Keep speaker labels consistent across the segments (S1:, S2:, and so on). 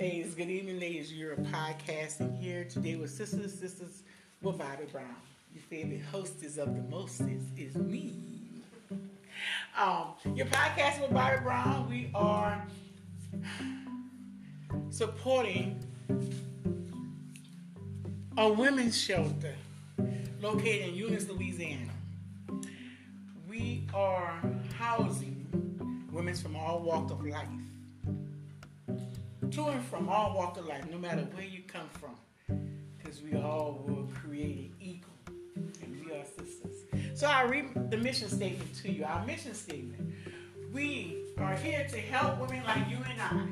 S1: ladies. Good evening, ladies. You're a podcasting here today with Sisters, Sisters with Bobbie Brown. Your favorite hostess of the mostest is me. Um, you're podcasting with Bobbie Brown. We are supporting a women's shelter located in Eunice, Louisiana. We are housing women from all walks of life to and from all walk of life, no matter where you come from, because we all were created equal, and we are sisters. So I read the mission statement to you. Our mission statement: We are here to help women like you and I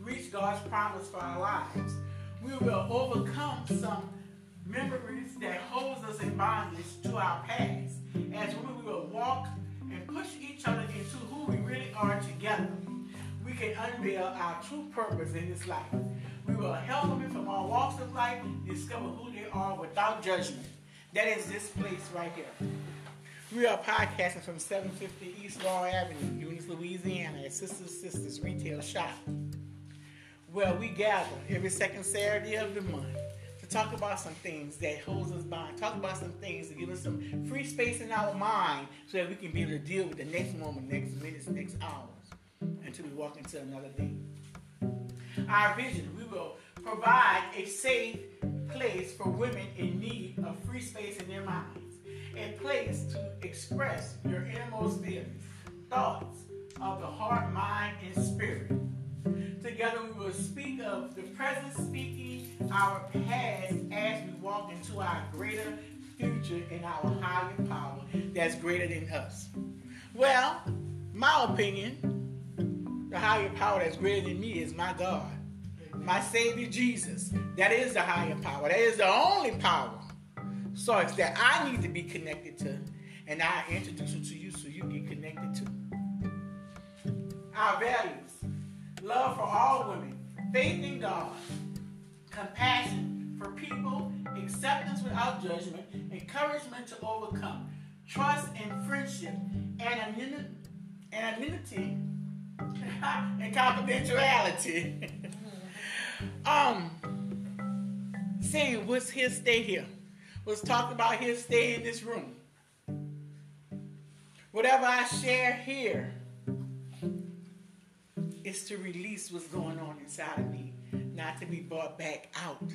S1: reach God's promise for our lives. We will overcome some memories that holds us in bondage to our past. As women, we will walk and push each other into who we really are together we can unveil our true purpose in this life. We will help women from all walks of life discover who they are without judgment. That is this place right here. We are podcasting from 750 East Law Avenue, Eunice, Louisiana, at Sisters Sisters Retail Shop, where we gather every second Saturday of the month to talk about some things that holds us bound, talk about some things to give us some free space in our mind so that we can be able to deal with the next moment, next minutes, next hour until we walk into another day. Our vision, we will provide a safe place for women in need of free space in their minds, a place to express your innermost feelings, thoughts of the heart, mind, and spirit. Together we will speak of the present speaking our past as we walk into our greater future and our higher power that's greater than us. Well, my opinion, the higher power that's greater than me is my God, my Savior Jesus. That is the higher power. That is the only power. So it's that I need to be connected to, and I introduce it to you so you get connected to. Our values: love for all women, faith in God, compassion for people, acceptance without judgment, encouragement to overcome, trust and friendship, and anonymity and confidentiality. um, see, what's his stay here? Let's talk about his stay in this room. Whatever I share here is to release what's going on inside of me, not to be brought back out,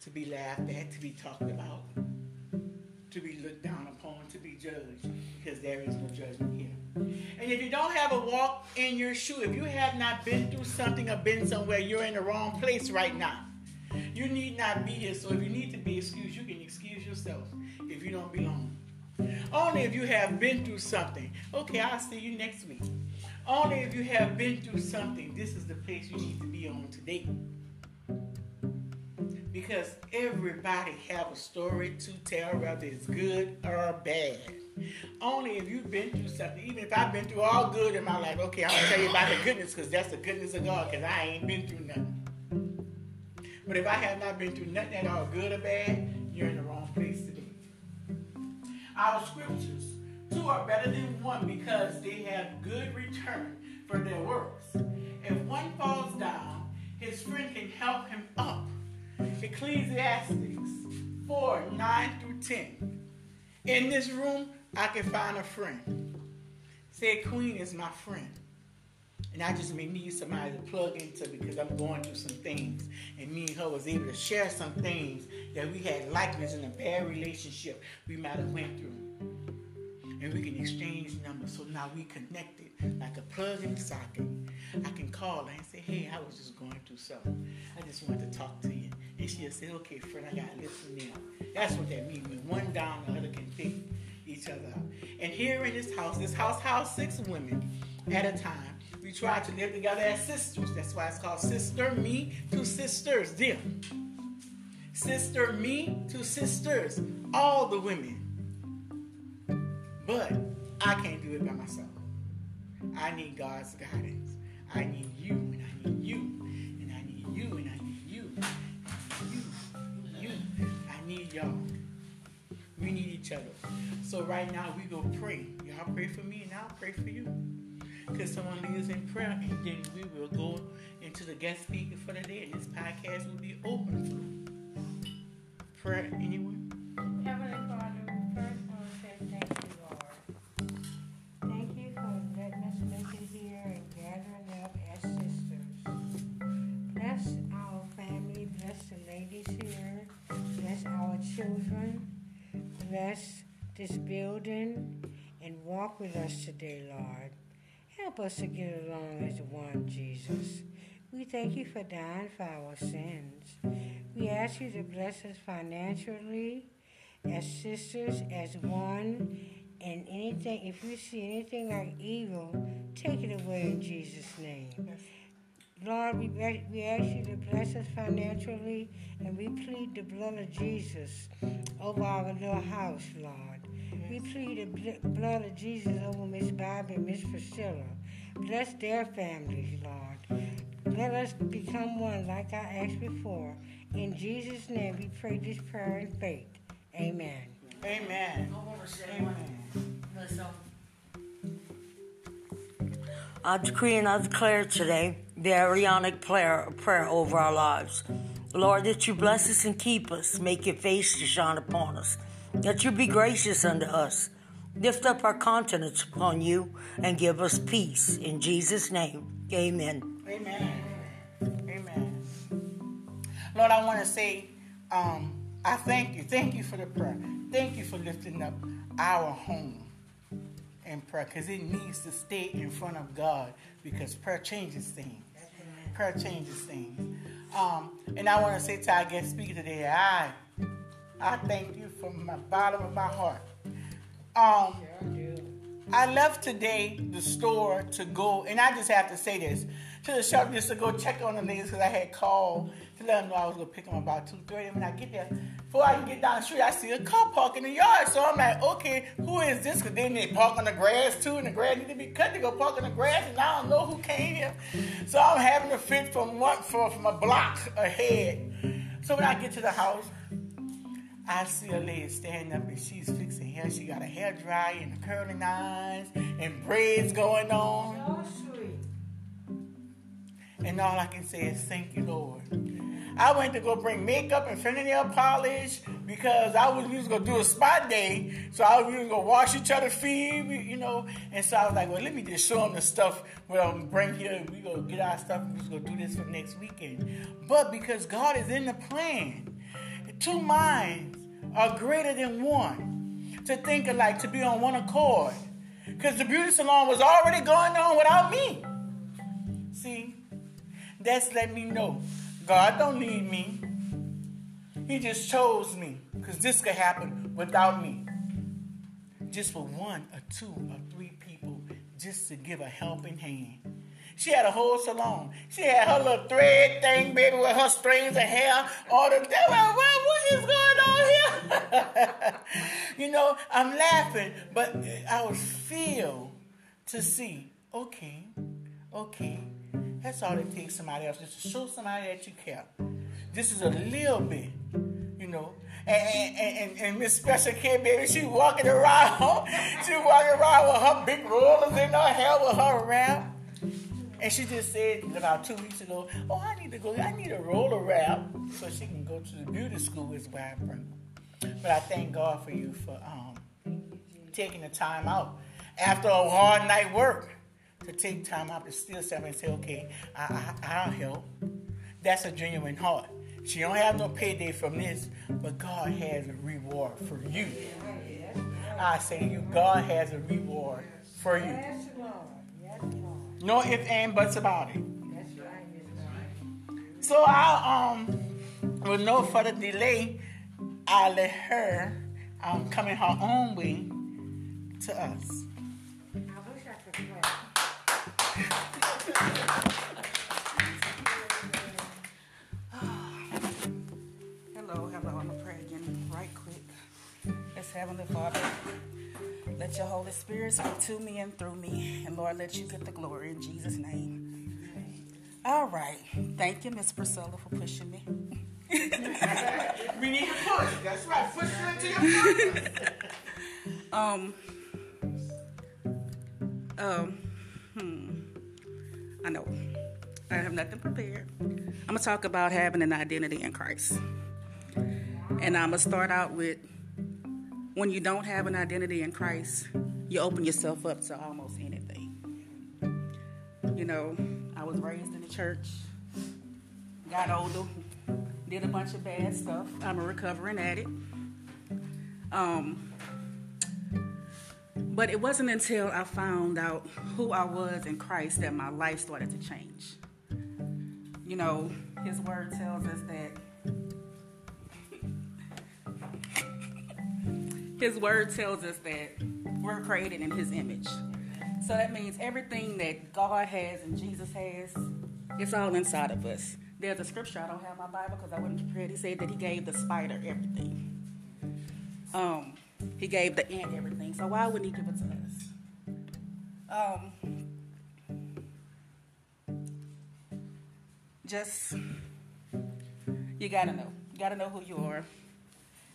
S1: to be laughed at, to be talked about, to be looked down upon, to be judged, because there is no judgment here. And if you don't have a walk in your shoe, if you have not been through something or been somewhere, you're in the wrong place right now. You need not be here. So if you need to be excused, you can excuse yourself if you don't belong. Only if you have been through something. Okay, I'll see you next week. Only if you have been through something, this is the place you need to be on today. Because everybody have a story to tell, whether it's good or bad. Only if you've been through something, even if I've been through all good in my life, okay, I'm gonna tell you about the goodness because that's the goodness of God because I ain't been through nothing. But if I have not been through nothing at all, good or bad, you're in the wrong place today. Our scriptures, two are better than one because they have good return for their works. If one falls down, his friend can help him up. Ecclesiastes 4 9 through 10. In this room, I can find a friend. Say Queen is my friend. And I just may need somebody to plug into because I'm going through some things. And me and her was able to share some things that we had likeness in a bad relationship we might have went through. And we can exchange numbers. So now we connected like a plug in the socket. I can call her and say, hey, I was just going through something. I just wanted to talk to you. And she'll say, okay, friend, I got to listen now. That's what that means. When one down, the other can pick each other up. And here in this house, this house housed six women at a time. We try to live together as sisters. That's why it's called Sister Me to Sisters. Dear. Sister Me to Sisters. All the women. But I can't do it by myself. I need God's guidance. I need you, and I need you, and I need you, and I need you, and you, you. I need y'all. We need each other. So right now we go pray. Y'all pray for me and I'll pray for you. Cause someone lead us in prayer? And then we will go into the guest speaker for the day. And this podcast will be open for prayer. Anyone?
S2: Children, bless this building, and walk with us today, Lord. Help us to get along as one, Jesus. We thank you for dying for our sins. We ask you to bless us financially, as sisters, as one, and anything, if you see anything like evil, take it away in Jesus' name. Lord, we, be- we ask you to bless us financially, and we plead the blood of Jesus over our little house, Lord. We plead the bl- blood of Jesus over Miss Bobbie and Miss Priscilla. Bless their families, Lord. Let us become one like I asked before. In Jesus' name, we pray this prayer in faith. Amen.
S1: Amen. Amen.
S3: I decree and I declare today the Aaronic prayer, prayer over our lives. Lord, that you bless us and keep us, make your face to shine upon us, that you be gracious unto us, lift up our countenance upon you, and give us peace. In Jesus' name, amen.
S1: Amen. Amen. Lord, I want to say, um, I thank you. Thank you for the prayer. Thank you for lifting up our home in prayer because it needs to stay in front of God because prayer changes things. Prayer changes things. Um, and I want to say to our guest speaker today, I, I thank you from the bottom of my heart. Um, I left today the store to go, and I just have to say this to the shop just to go check on the ladies because I had called them know I was gonna pick them about two thirty. When I get there, before I can get down the street, I see a car parked in the yard. So I'm like, okay, who is this? Because then they park on the grass too, and the grass need to be cut. They go park on the grass, and I don't know who came here. So I'm having to fit from one from, from a block ahead. So when I get to the house, I see a lady standing up and she's fixing hair. She got a hair dryer and curling irons and braids going on.
S2: So sweet.
S1: And all I can say is thank you, Lord. I went to go bring makeup and fingernail polish because I was, we was gonna do a spot day. So I was, we was gonna wash each other's feet, you know. And so I was like, well, let me just show them the stuff we're gonna bring here. We gonna get our stuff we just gonna do this for next weekend. But because God is in the plan, two minds are greater than one. To think alike, to be on one accord. Because the beauty salon was already going on without me. See, that's let me know God don't need me. He just chose me because this could happen without me. Just for one or two or three people, just to give a helping hand. She had a whole salon. She had her little thread thing, baby, with her strings of hair. All the they were, what, what is going on here? you know, I'm laughing, but I was feel to see. Okay, okay, that's all it takes. Somebody else just to show somebody that you care. This is a little bit, you know. And and, and, and Miss Special Kid, baby, she walking around. she walking around with her big rollers in her hair with her wrap. And she just said about two weeks ago, "Oh, I need to go. I need a roller wrap so she can go to the beauty school." Is where I bring. her. But I thank God for you for um, taking the time out after a hard night work to take time out to still step and say, "Okay, I, I, I'll help." That's a genuine heart. She don't have no payday from this, but God has a reward for you. I say to you, God has a reward for you.
S2: Yes, Lord. Yes, Lord.
S1: No ifs and buts about it.
S2: That's right, Miss Mary.
S1: So I um with no further delay, I let her um come in her own way to us.
S2: I wish I could play.
S4: Hello, hello. I'm gonna pray again right quick. Let's Heavenly Father, let your Holy Spirit speak to me and through me, and Lord, let you get the glory in Jesus' name. All right. Thank you, Miss Priscilla, for pushing me.
S1: We need to push. That's right. Push her into your purpose.
S4: Um, um, hmm, I know. I have nothing prepared. I'm gonna talk about having an identity in Christ. And I'm gonna start out with when you don't have an identity in Christ, you open yourself up to almost anything. You know, I was raised in the church, got older, did a bunch of bad stuff. I'm a recovering addict. Um, but it wasn't until I found out who I was in Christ that my life started to change. You know, His Word tells us that. His Word tells us that we're created in His image. So that means everything that God has and Jesus has, it's all inside of us. There's a scripture, I don't have my Bible because I wasn't prepared. He said that He gave the spider everything. Um, he gave the ant everything. So why wouldn't he give it to us? Um, just you gotta know. You gotta know who you are.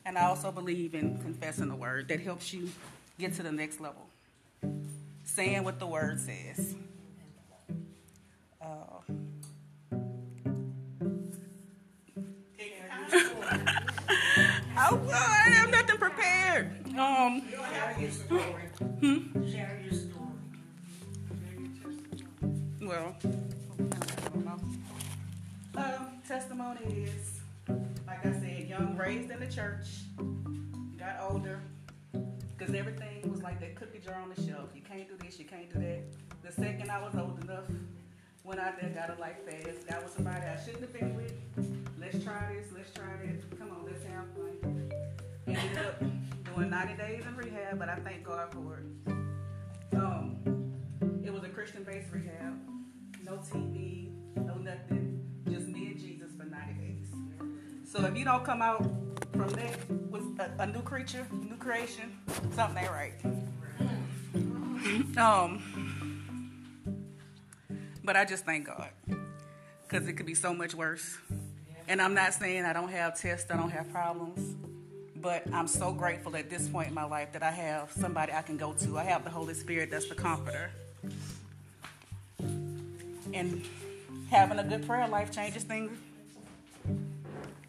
S4: And I also believe in confessing the word that helps you get to the next level. Saying what the word says. Uh, oh, I have nothing prepared. Um,
S3: Share your story. Share your story.
S4: well, uh, testimony is, like I said, young, raised in the church, got older, because everything was like that cookie jar on the shelf. You can't do this, you can't do that. The second I was old enough, went out there, got a life fast, got with somebody I shouldn't have been with. Let's try this, let's try that. Come on, let's have fun. Ended up doing 90 days in rehab, but I thank God for it. Um, it was a Christian-based rehab. No TV, no nothing. Just me and Jesus for 90 days. So if you don't come out from that with a, a new creature, new creation, something ain't right. Um, but I just thank God because it could be so much worse. And I'm not saying I don't have tests, I don't have problems, but I'm so grateful at this point in my life that I have somebody I can go to. I have the Holy Spirit that's the comforter. And having a good prayer life changes things.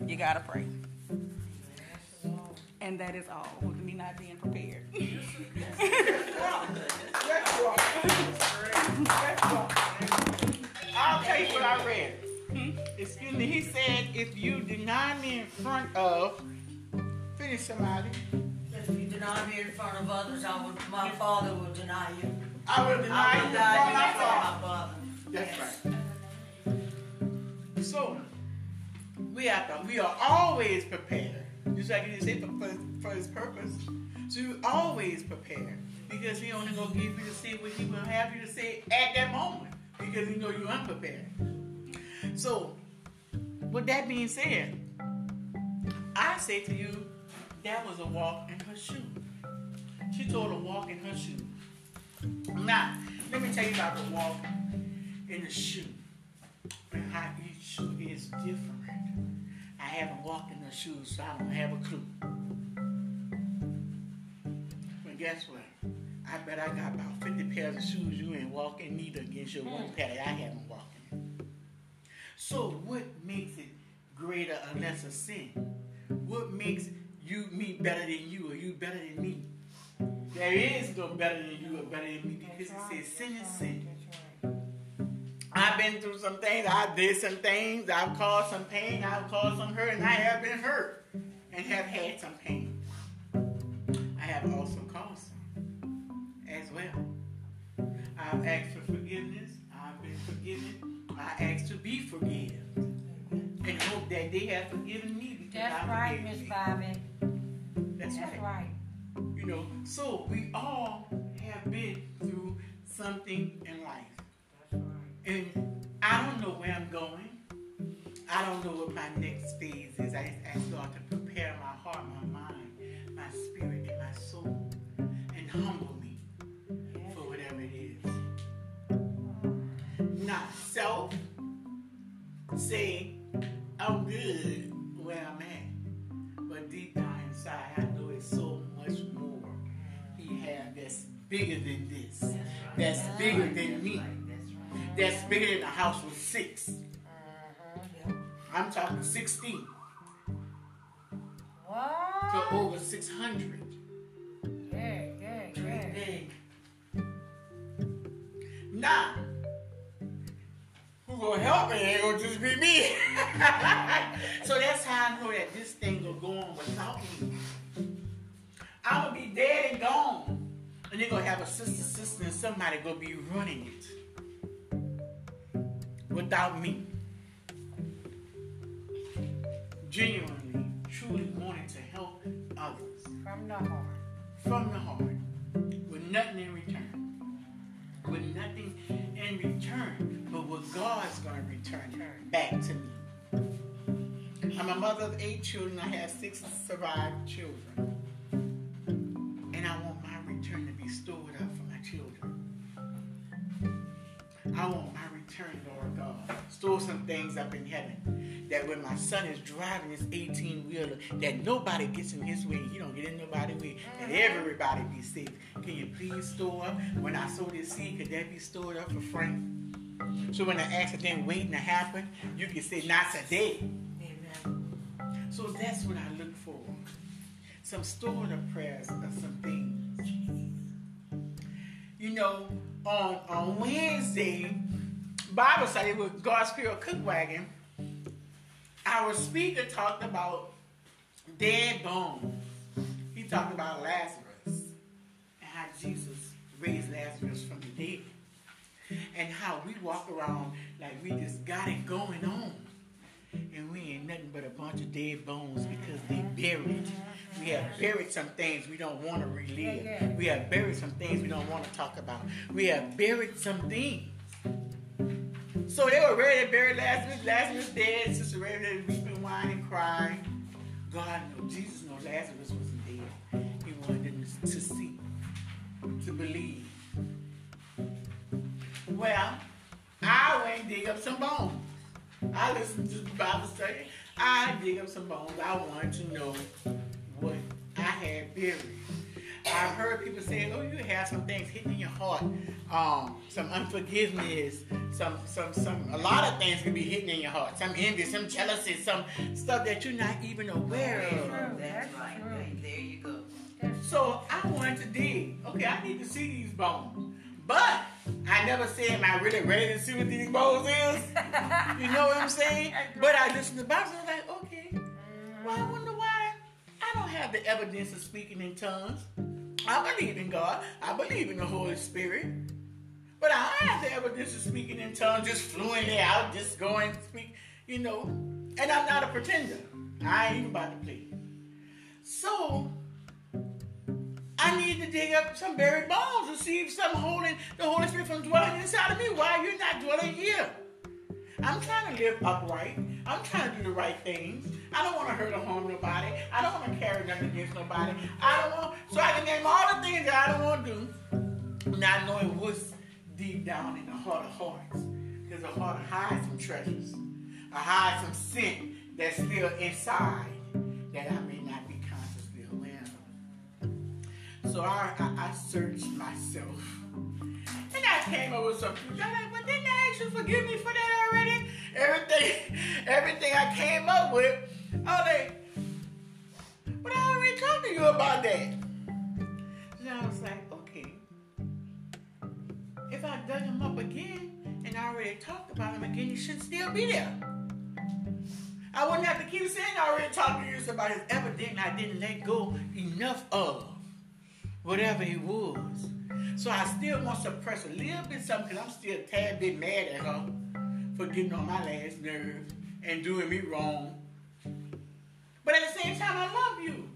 S4: You gotta pray. And that is all with me not being prepared.
S1: I'll tell you what I read. Hmm? Excuse me. He said, if you deny me in front of, finish somebody.
S3: If you deny me in front of others, I will, my father will deny you.
S1: I will deny
S3: I
S1: you
S3: will deny you in front of my father.
S1: That's
S3: Yes.
S1: right. So, we have to, we are always prepared. Just like you said, for, for, for his purpose. So you always prepare Because he only gonna give you to say what he will have you to say at that moment. Because he know you're unprepared. So, with that being said, I say to you, that was a walk in her shoe. She told a walk in her shoe. Now, let me tell you about the walk in the shoe and how each shoe is different. I haven't walked in the shoes, so I don't have a clue. But guess what? I bet I got about 50 pairs of shoes you ain't walking neither against your one mm. pair that I haven't walked in. So what makes it greater or lesser sin? What makes you me better than you or you better than me? There is no better than you or better than me because it says sin is sin. I've been through some things. I did some things. I've caused some pain. I've caused some hurt, and I have been hurt and have had some pain. I have also caused some as well. I've asked for forgiveness. I've been forgiven. I ask to be forgiven and hope that they have forgiven me
S2: That's right, Miss. Bobbie.
S1: That's,
S2: That's
S1: right.
S2: right.
S1: You know, so we all have been through something in life.
S2: That's right.
S1: And I don't know where I'm going. I don't know what my next phase is. I just ask God to prepare my heart, my mind, my spirit, and my soul, and humble me
S2: Yes.
S1: for whatever it is. Not self say I'm good where I'm at, but deep down inside, I know it's so much more. He has that's bigger than this. That's bigger than me. That's bigger than a house with six. Mm-hmm. I'm talking 16
S2: What?
S1: to over 600.
S2: Yeah, yeah, yeah.
S1: Big. Now, gonna help me? It ain't gonna just be me. so that's how I know that this thing will go on without me. I'm gonna be dead and gone. And they're gonna have a sister, sister, and somebody gonna be running it without me. Genuinely, truly wanting to help others
S2: From the heart.
S1: from the heart with nothing in return. With nothing in return, but what God's going to return back to me. I'm a mother of eight children. I have six survived children. And I want my return to be stored up for my children. I want my return, Lord God. Store some things up in heaven. That when my son is driving his 18 wheeler, that nobody gets in his way. He don't get in nobody's way. That mm-hmm. everybody be safe. Can you please store up? When I sow this seed, could that be stored up for Frank? So when the accident waiting to happen, you can say, not today.
S2: Amen.
S1: So that's what I look for. Some stored up prayers of some things. You know, on on Wednesday, Bible study with God's Pure Cook Wagon, our speaker talked about dead bones. He talked about Lazarus and how Jesus raised Lazarus from the dead. And how we walk around like we just got it going on. And we ain't nothing but a bunch of dead bones because they buried. We have buried some things we don't want to relive. We have buried some things we don't want to talk about. We have buried some things. So they were ready to bury Lazarus. Lazarus dead. Sister Ray was weeping, whining, crying. God knows, Jesus knows Lazarus wasn't dead. He wanted them to see, to believe. Well, I went and dig up some bones. I listened to the Bible study. I dig up some bones. I wanted to know what I had buried. I've heard people say, "Oh, you have some things hitting in your heart, um, some unforgiveness, some, some, some. A lot of things can be hitting in your heart. Some envy, some jealousy, some stuff that you're not even aware of.
S5: That's right. There you go.
S1: So I wanted to dig. Okay, I need to see these bones. But I never said, am I really ready to see what these bones is? You know what I'm saying? But I listened to the Bible and I was like, okay. Well, I wonder why I don't have the evidence of speaking in tongues. I believe in God. I believe in the Holy Spirit. But I have the evidence of speaking in tongues, just fluently out, just going speak, you know. And I'm not a pretender. I ain't even about to play. So I need to dig up some buried bones to see if some holy, the Holy Spirit from dwelling inside of me. Why you're not dwelling here? I'm trying to live upright. I'm trying to do the right things. I don't want to hurt or harm nobody. I don't want to carry nothing against nobody. I don't want, so I can name all the things that I don't want to do, not knowing what's deep down in the heart of hearts. Because the heart hides some treasures. I hide some sin that's still inside that I may not be consciously aware of. So I, I, I searched myself. And I came up with something. I'm like, but didn't I you forgive me for that already? Everything, everything I came up with, Was like, but I already talked to you about that. And I was like, okay. If I dug him up again and I already talked about him again, he should still be there. I wouldn't have to keep saying I already talked to you about his evident I didn't let go enough of whatever it was. So I still want to suppress a little bit something because I'm still a tad bit mad at her for getting on my last nerve and doing me wrong. But at the same time, I love you.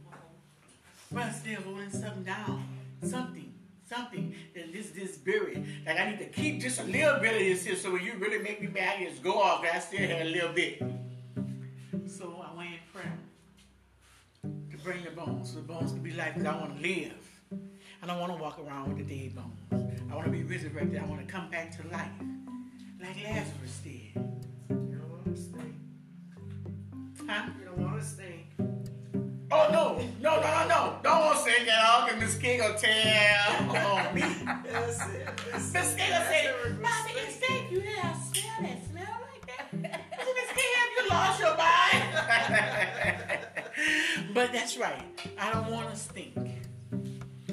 S1: But I'm still holding something down. Something. Something that this this buried. Like I need to keep just a little bit of this here so when you really make me mad, I just go off. I still have a little bit. So I went in prayer to bring the bones. So the bones can be life because I want to live. I don't want to walk around with the dead bones. I want to be resurrected. I want to come back to life like Lazarus did.
S6: You don't want to stink.
S1: Huh?
S6: You don't want to stink.
S1: Oh no, no, no, no, no! Don't want to say that all because Miss King will tell on me.
S5: That's it.
S1: Miss. King will say, "Mommy, is that you? Did I smell that? Smell like that? Miss King, have you lost your mind?" but that's right. I don't want to stink.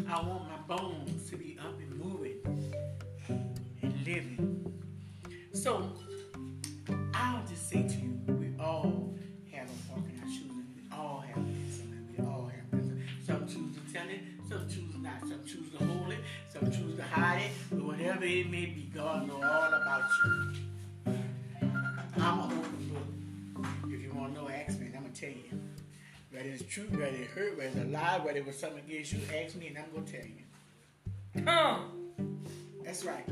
S1: I want my bones to be up and moving and living. So I'll just say to you, we all have a fork in our shoes, and we all have some choose not. Some choose to hold it, some choose to hide it. But whatever it may be, God knows all about you. I'm a open book. If you want to know, ask me, and I'm gonna tell you. Whether it's true, whether it hurt, whether it's a lie, whether it was something against you, ask me, and I'm gonna tell you. That's right.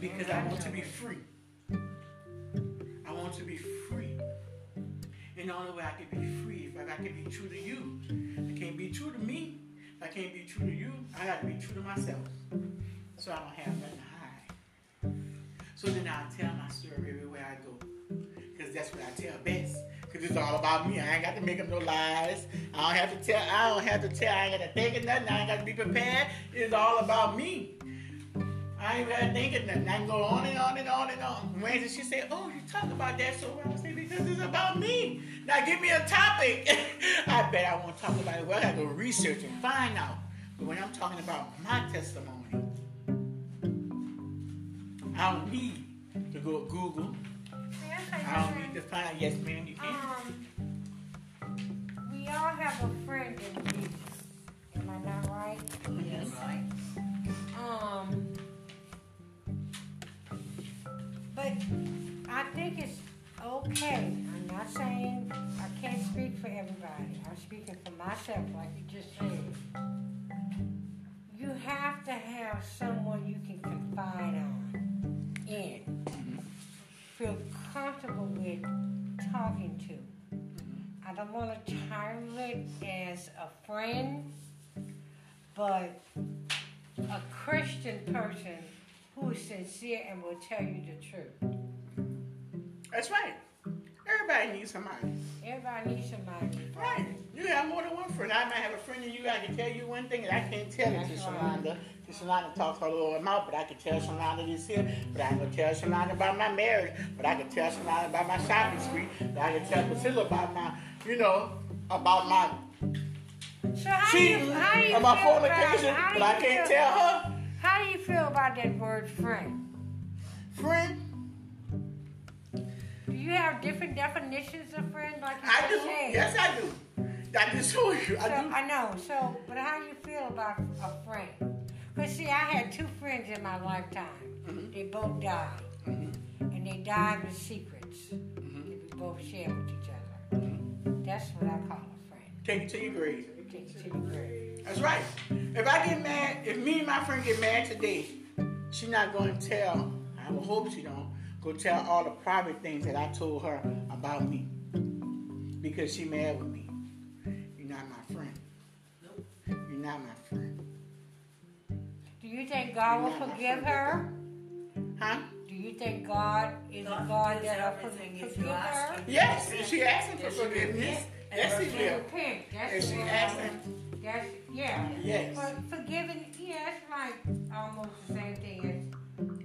S1: Because I want to be free. I want to be free. And the only way I can be free is if I can be true to you. I can't be true to me. I can't be true to you, I got to be true to myself. So I don't have nothing to hide. So then I tell my story everywhere I go. Because that's what I tell best. Because it's all about me. I ain't got to make up no lies. I don't have to tell. I don't have to tell. I ain't got to think of nothing. I ain't got to be prepared. It's all about me. I ain't got to think of nothing. I can go on and on and on and on. Wednesday, she said, "Oh, you talk about that so well." I say, "Because it's about me." Now give me a topic. I bet I won't talk about it. Well, I got to go research and find out. But when I'm talking about my testimony, I don't need to go Google.
S2: May I say
S1: I don't need to find. Yes, ma'am, you can.
S2: Um, we all have a friend in Jesus. Am I not right?
S5: Yes. Right.
S2: Um, but I think it's okay. I'm not saying I can't speak for everybody. I'm speaking for myself, like you just said. You have to have someone you can confide on, in, mm-hmm. feel comfortable with talking to. Mm-hmm. I don't want to title it as a friend, but a Christian person who is sincere and will tell you the truth.
S1: That's right. Everybody needs somebody.
S2: Everybody needs somebody.
S1: Right. You have more than one friend. I might have a friend in you. I can tell you one thing, and I can't tell it to. Shalonda. Because Shalonda talks her little mouth, but I can tell Shalonda this here. But I gonna tell Shalonda about my marriage. But I can tell Shalonda about my shopping spree. But I can tell Priscilla about my, you know, about my.
S2: So how
S1: cheating
S2: you, how you
S1: and my
S2: feel about,
S1: fornication. But I can't tell her.
S2: About that word friend?
S1: Friend,
S2: Do you have different definitions of friend like
S1: I do. Yes, I do. I just told you.
S2: So,
S1: I do.
S2: I know. So, but how do you feel about a friend? Cause see, I had two friends in my lifetime.
S1: Mhm.
S2: They both died,
S1: Mhm.
S2: and they died with secrets
S1: Mhm.
S2: that we both shared with each other. That's what I call a friend.
S1: Take it to your grave.
S2: Take it to the grave.
S1: That's right. If I get mad, if me and my friend get mad today, she not going to tell. I would hope she don't go tell all the private things that I told her about me because she mad with me. You're not my friend.
S5: Nope.
S1: You're not my friend,
S2: Do you think God will
S1: You're not my
S2: forgive her?
S1: huh?
S2: Do you think God is a
S5: God
S2: God that will
S5: everything
S2: forgive
S5: if you ask
S2: her?
S5: Him.
S1: Yes, if she asking for
S5: Yes, she
S1: forgiveness,
S5: repent.
S1: yes, he
S2: And
S1: will.
S2: repent. That's
S1: If she
S2: what I-
S1: asking,
S2: That's yeah.
S1: yes,
S2: But forgiving, yeah, it's like almost the same thing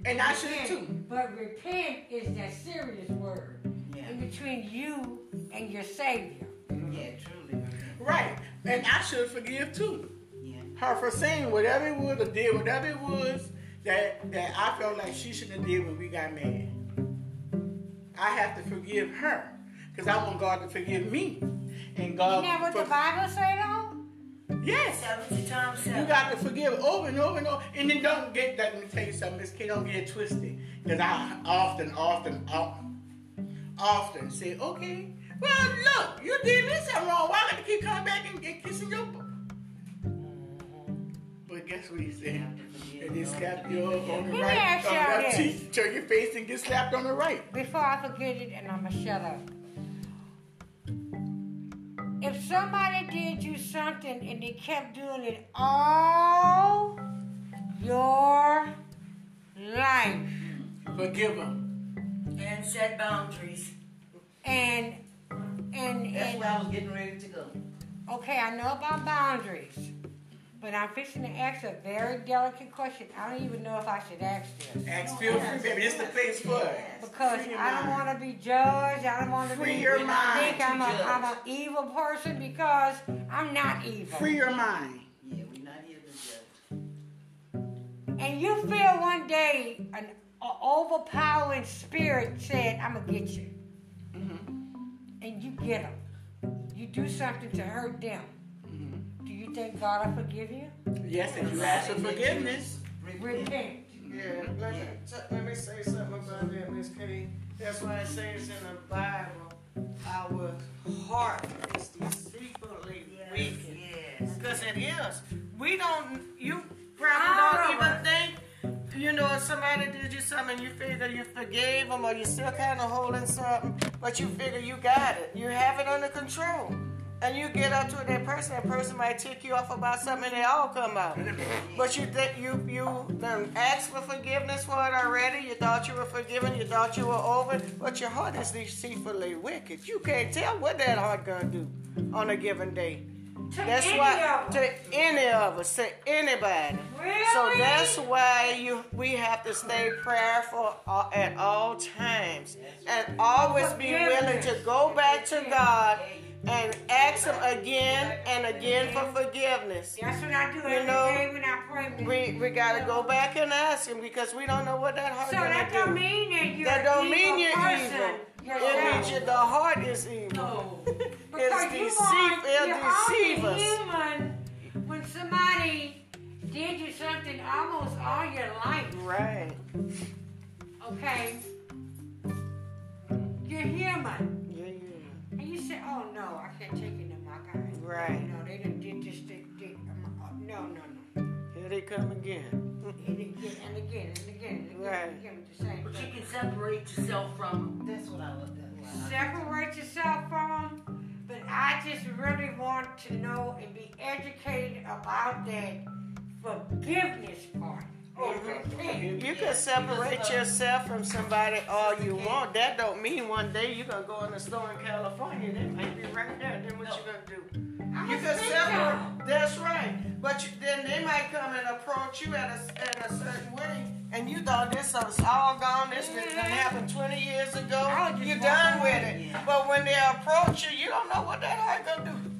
S1: and
S2: as
S1: I should too.
S2: But repent is that serious word
S5: Yeah.
S2: in between you and your Savior.
S5: Yeah, truly.
S1: Right, and I should forgive too.
S5: Yeah.
S1: her for saying whatever it was or did whatever it was that that I felt like she shouldn't have did when we got married. I have to forgive her because I want God to forgive me. And God,
S2: Isn't that what
S1: for-
S2: the Bible say though?
S1: Yes,
S5: 70 times
S1: you got to forgive over and over and over. And then don't get that. Let me tell you something, Miss K. Don't get it twisted because I often, often, often, often say, okay, well, look, you did me something wrong. Why gotta keep coming back and, and kissing your? butt? Mm-hmm. But guess what he said? And they slap you on the right, on the left cheek, turn your face and get slapped on the right.
S2: Before I forget it, and I'ma shut up. If somebody did you something and they kept doing it all your life,
S1: Forgive them.
S5: And set boundaries.
S2: and and
S5: That's
S2: and
S5: where I was getting ready to go.
S2: okay, I know about boundaries, but I'm fixing to ask a very delicate question. I don't even know if I should ask this.
S7: Ask feel free, baby. This the place for it.
S2: Because I don't
S7: mind.
S2: want to be judged. I don't want to
S7: Free
S2: be
S7: your
S2: think
S7: mind
S2: I'm
S5: to
S2: a,
S5: judge.
S2: I'm an evil person because I'm not evil.
S7: Free your mind.
S5: Yeah, we're not here to judge.
S2: And you feel one day an a overpowering spirit said, "I'm gonna get you," mm-hmm. and you get them. You do something to hurt them. Do you think God will forgive you?
S7: Yes, if you ask for forgiveness.
S2: Repent.
S7: Yeah, let me, let me say something about that, Miss K. That's why it says in the Bible, our heart is deceitfully wicked.
S5: Yes.
S7: Because it is. We don't, you probably don't even think, you know, if somebody did you something, you figure you forgave them or you're still kind of holding something, but you figure you got it. You have it under control. And you get up to that person, that person might tick you off about something and they all come out. But you think you you done asked for forgiveness for it already. You thought you were forgiven, you thought you were over, but your heart is deceitfully wicked. You can't tell what that heart gonna do on a given day.
S2: To
S7: That's
S2: any
S7: why to any of us, to anybody.
S2: Really?
S7: So that's why you we have to stay prayerful at all times and always be willing to go back to God and ask Him again and again for forgiveness.
S2: That's what I do every
S7: You know,
S2: day when I pray.
S7: We we gotta go back and ask Him because we don't know what that heart
S2: is.
S7: so
S2: that
S7: do.
S2: don't mean that you're
S7: that don't
S2: an
S7: mean you're
S2: person
S7: evil.
S2: yourself.
S7: It means you, the heart is evil.
S5: No.
S7: It's
S2: you
S7: deceive,
S2: want,
S7: it'll
S2: you're
S7: deceive
S2: only
S7: us.
S2: human when somebody did you something almost all your life.
S7: Right.
S2: Okay, you're human, say, "Oh no, I can't take it no more." I got
S7: Right.
S2: No, they done did this. They, they, um, uh, no, no, no.
S7: Here they come again.
S2: And again and again and again and again,
S7: Right.
S2: and again with the same
S3: But you can separate yourself from
S5: That's what I looked at.
S2: Separate yourself from them, but I just really want to know and be educated about that forgiveness part.
S7: You can separate yourself from somebody all you want. That don't mean one day you're gonna go in the store in California. That might be right there. Then what you gonna do? You can separate. That's right. But you, then they might come and approach you at a, in a certain way, and you thought this was all gone. This done happen 20 years ago.
S2: I was just
S7: You're done with it. But when they approach you, you don't know what that heart gonna do.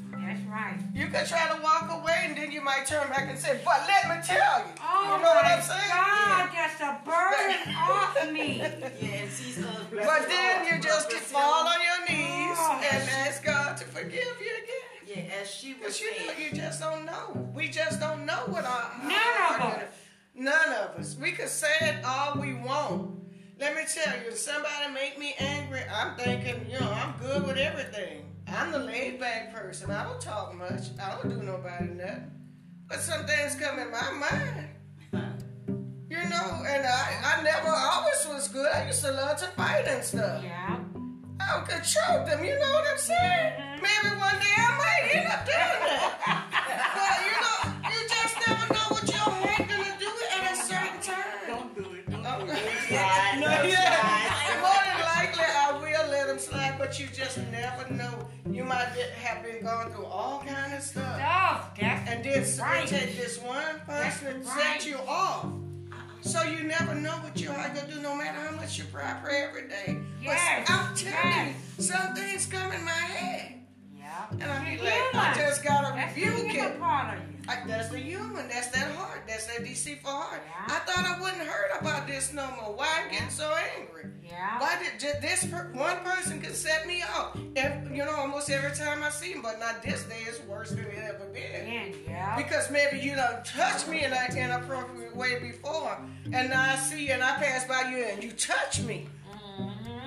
S2: That's right.
S7: You can try to walk away, and then you might turn back and say, "But let me tell you."
S2: Oh
S7: you know what I'm saying?
S2: God, that's a burden off me.
S5: Yeah, and she's
S7: But then you just fall on your knees
S2: Oh.
S7: and ask God to forgive you again.
S5: Yeah, as she was
S7: Because you know, you just don't know. We just don't know what our
S2: None
S7: our
S2: of us.
S7: None of us. We could say it all we want. Let me tell you, if somebody make me angry, I'm thinking, you know, I'm good with everything. I'm the laid back person. I don't talk much. I don't do nobody nothing. But some things come in my mind. You know, and I, I never always was good. I used to love to fight and stuff.
S2: Yeah.
S7: I could choke them, you know what I'm saying? Mm-hmm. Maybe one day I might end up doing that. But you just never know. You might have been going through all kind of stuff.
S2: Stuff. That's
S7: And then
S2: Right.
S7: take this one person
S2: That's
S7: set you off. So you never know what you're gonna do, no matter how much you pray, I pray every day.
S2: Yes,
S7: But I'm telling
S2: yes.
S7: you, some things come in my head.
S2: yeah.
S7: And I be
S2: You're
S7: like, I just
S2: That's the
S7: rebuke it.
S2: part of you.
S7: Like, that's the human. That's that that deceitful heart.
S2: Yeah.
S7: I thought I wouldn't hurt about this no more. Why I'm getting so angry?
S2: Yeah.
S7: Why did this per- one person could set me off? Ev- you know, almost every time I see him, but not this day. It's worse than it ever been.
S2: Yeah.
S7: Because maybe you don't touch me in an inappropriate way before, and now I see you and I pass by you and you touch me.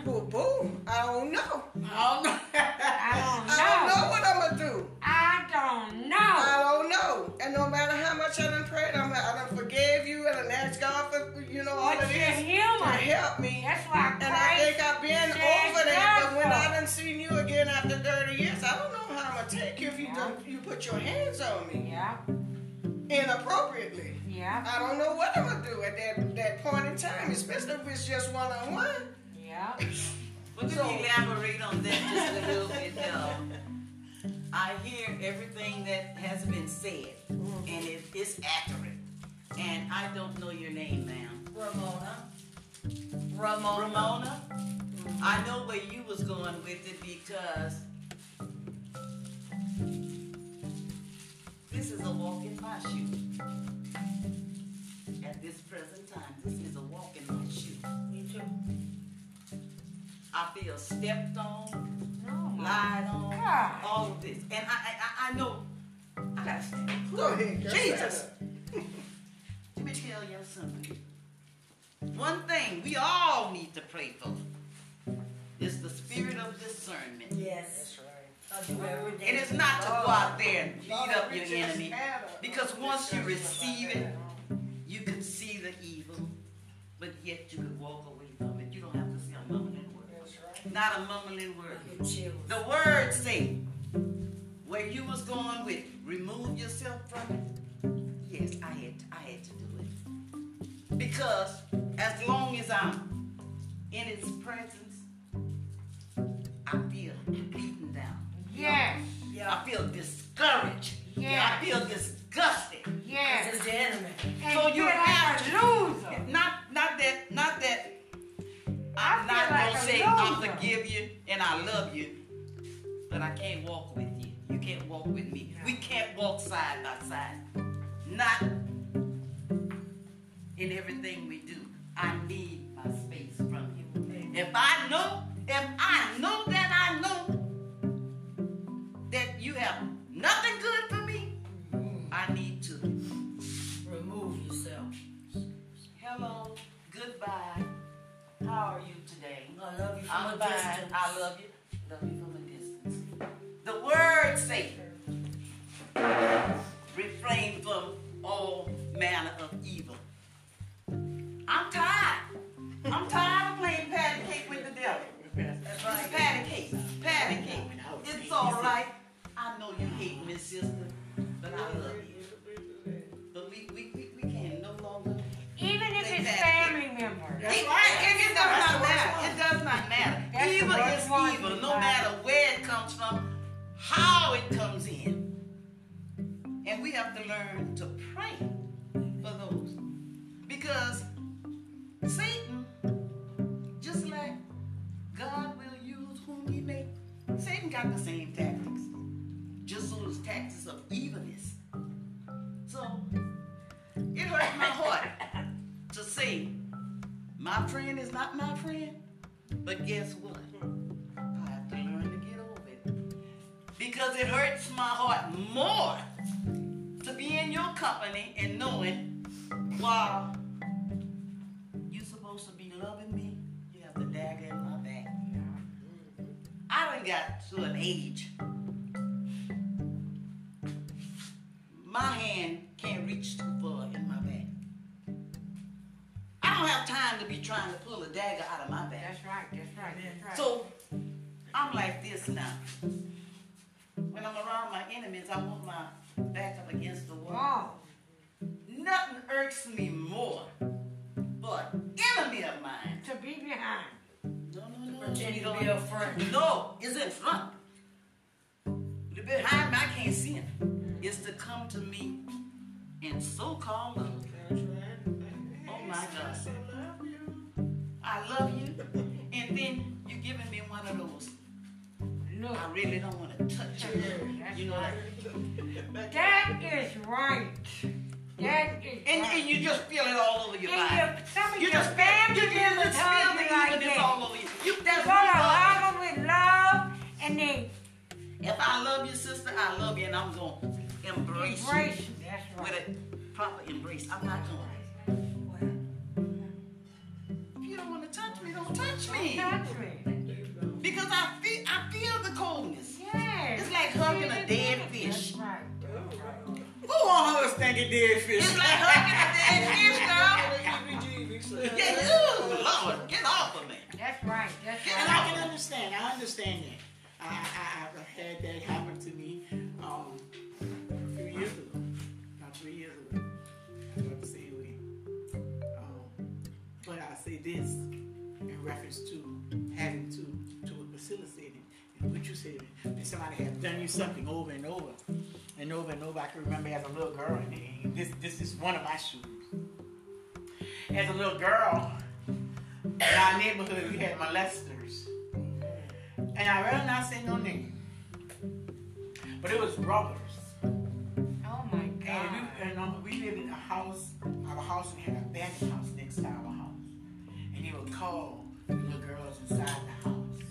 S7: Boom, boom. I don't know.
S5: I don't know.
S2: I don't know.
S7: I don't know what I'm gonna do.
S2: I don't know.
S7: I don't know. And no matter how much I done prayed, I'm, I done forgave you and I asked God for, you know, all
S2: But
S7: of this to help me.
S2: That's why
S7: And I think I've been over that, but when I done seen you again after 30 years, I don't know how I'm gonna take you if you
S2: Yeah.
S7: done, you put your hands on me
S2: Yeah.
S7: inappropriately.
S2: Yeah.
S7: I don't know what I'm gonna do at that, that point in time, especially if it's just one on one.
S2: Yeah.
S5: Could you elaborate on that just a little bit, though? I hear everything that has been said, mm-hmm. and it is accurate. And I don't know your name, ma'am.
S3: Ramona. Ramona.
S5: Ramona, mm-hmm. I know where you was going with it because this is a walk in my shoe. At this present time, this is a walk in my shoe.
S3: Me too.
S5: I feel stepped on,
S2: No.
S5: lied on,
S2: God.
S5: all of this. And I I, I- I know I gotta stand.
S1: Go ahead, girl.
S5: Jesus! Let me tell you something. One thing we all need to pray for is the spirit of discernment.
S3: Yes. That's right. I do every day.
S5: It is not to go out there and beat up your enemy. Because once you receive it, you can see the evil, but yet you can walk away from it. You don't have Not a mumbling word.
S3: I get chills.
S5: The word say, where you was going with, remove yourself from it. Yes, I had, I had to do it. Because as long as I'm in His presence, I feel beaten down.
S2: Yes. Yeah.
S5: I feel discouraged.
S2: Yes.
S5: I feel disgusted.
S2: Yes.
S3: This is the enemy.
S2: And
S5: So you have to-
S2: lose.
S5: Not, not that, not that.
S2: I
S5: I'm not
S2: like
S5: gonna say I forgive you and I love you, but I can't walk with you. You can't walk with me. We can't walk side by side. Not in everything we do. I need my space from you. If I know, if I know that I know that you have nothing good for me, mm-hmm. I need to.
S3: Remove yourself.
S5: Hello, goodbye. How are you today?
S3: I love you from
S5: I'm
S3: a
S5: fine.
S3: distance.
S5: I love you. Love you from a distance. The word say, refrain from all manner of evil. I'm tired. I'm tired of playing patty cake with the devil.
S3: That's right.
S5: Patty cake. Patty cake. It's all right. I know you hate me, sister, but I love you. Bad.
S1: That's
S5: it,
S1: right.
S5: it, it does not
S1: the worst
S5: matter. It does not matter.
S2: That's
S5: evil is evil, no matter where it comes from, how it comes in. And we have to learn to pray for those. Because Satan, just like God will use whom he may, Satan got the same tactics. Just those tactics of evilness. So it hurts my heart to say, my friend is not my friend. But guess what? I have to learn to get over it. Because it hurts my heart more to be in your company and knowing while you're supposed to be loving me, you have the dagger in my back. I done got to an age. My hand can't reach too far in my back. I don't have time to be trying to pull a dagger out of my back.
S2: That's right, that's right, that's right.
S5: So I'm like this now. When I'm around my enemies, I want my back up against the wall.
S2: oh,
S5: Nothing irks me more but enemy of mine.
S2: to be behind.
S5: No, no, no.
S3: Pretend
S5: you
S3: to be a friend.
S5: No, it's in front. The behind me, I can't see him. It's to come to me in so-called love. My God. I love you. And then you're giving me one of those.
S2: No.
S5: I really don't want to touch you.
S2: that's
S5: You know,
S2: right.
S5: like,
S2: That is right. That is
S5: and,
S2: right.
S5: and you just feel it all over your
S2: And
S5: body. You just feel, you, just feel the
S2: like that.
S5: all over you. you that's
S2: gonna
S5: what love.
S2: hug them with love, and then
S5: If I love you, sister, I love you, and I'm going to embrace
S2: embrace
S5: you
S2: you. That's
S5: with
S2: right.
S5: a proper embrace. I'm not going
S1: on her dead fish?
S5: It's like hugging a dead fish, girl. Yeah, ooh, Lord, get off of me.
S2: That's right. That's
S1: And
S2: right.
S1: I can understand. I understand that. I, I, I've had that happen to me um, a few years ago, about three years ago. I felt the same way. Um, but I say this in reference to having to to what Priscilla said and what you said. When somebody have done you something over and over and over and over. I can remember as a little girl, and this this is one of my shoes. As a little girl, in our neighborhood, we had molesters, and I rather not say no name, but it was brothers.
S2: Oh my
S1: And
S2: God.
S1: we, and, um, we lived in a house, our house, we had an abandoned house next to our house. And they would call the little girls inside the house.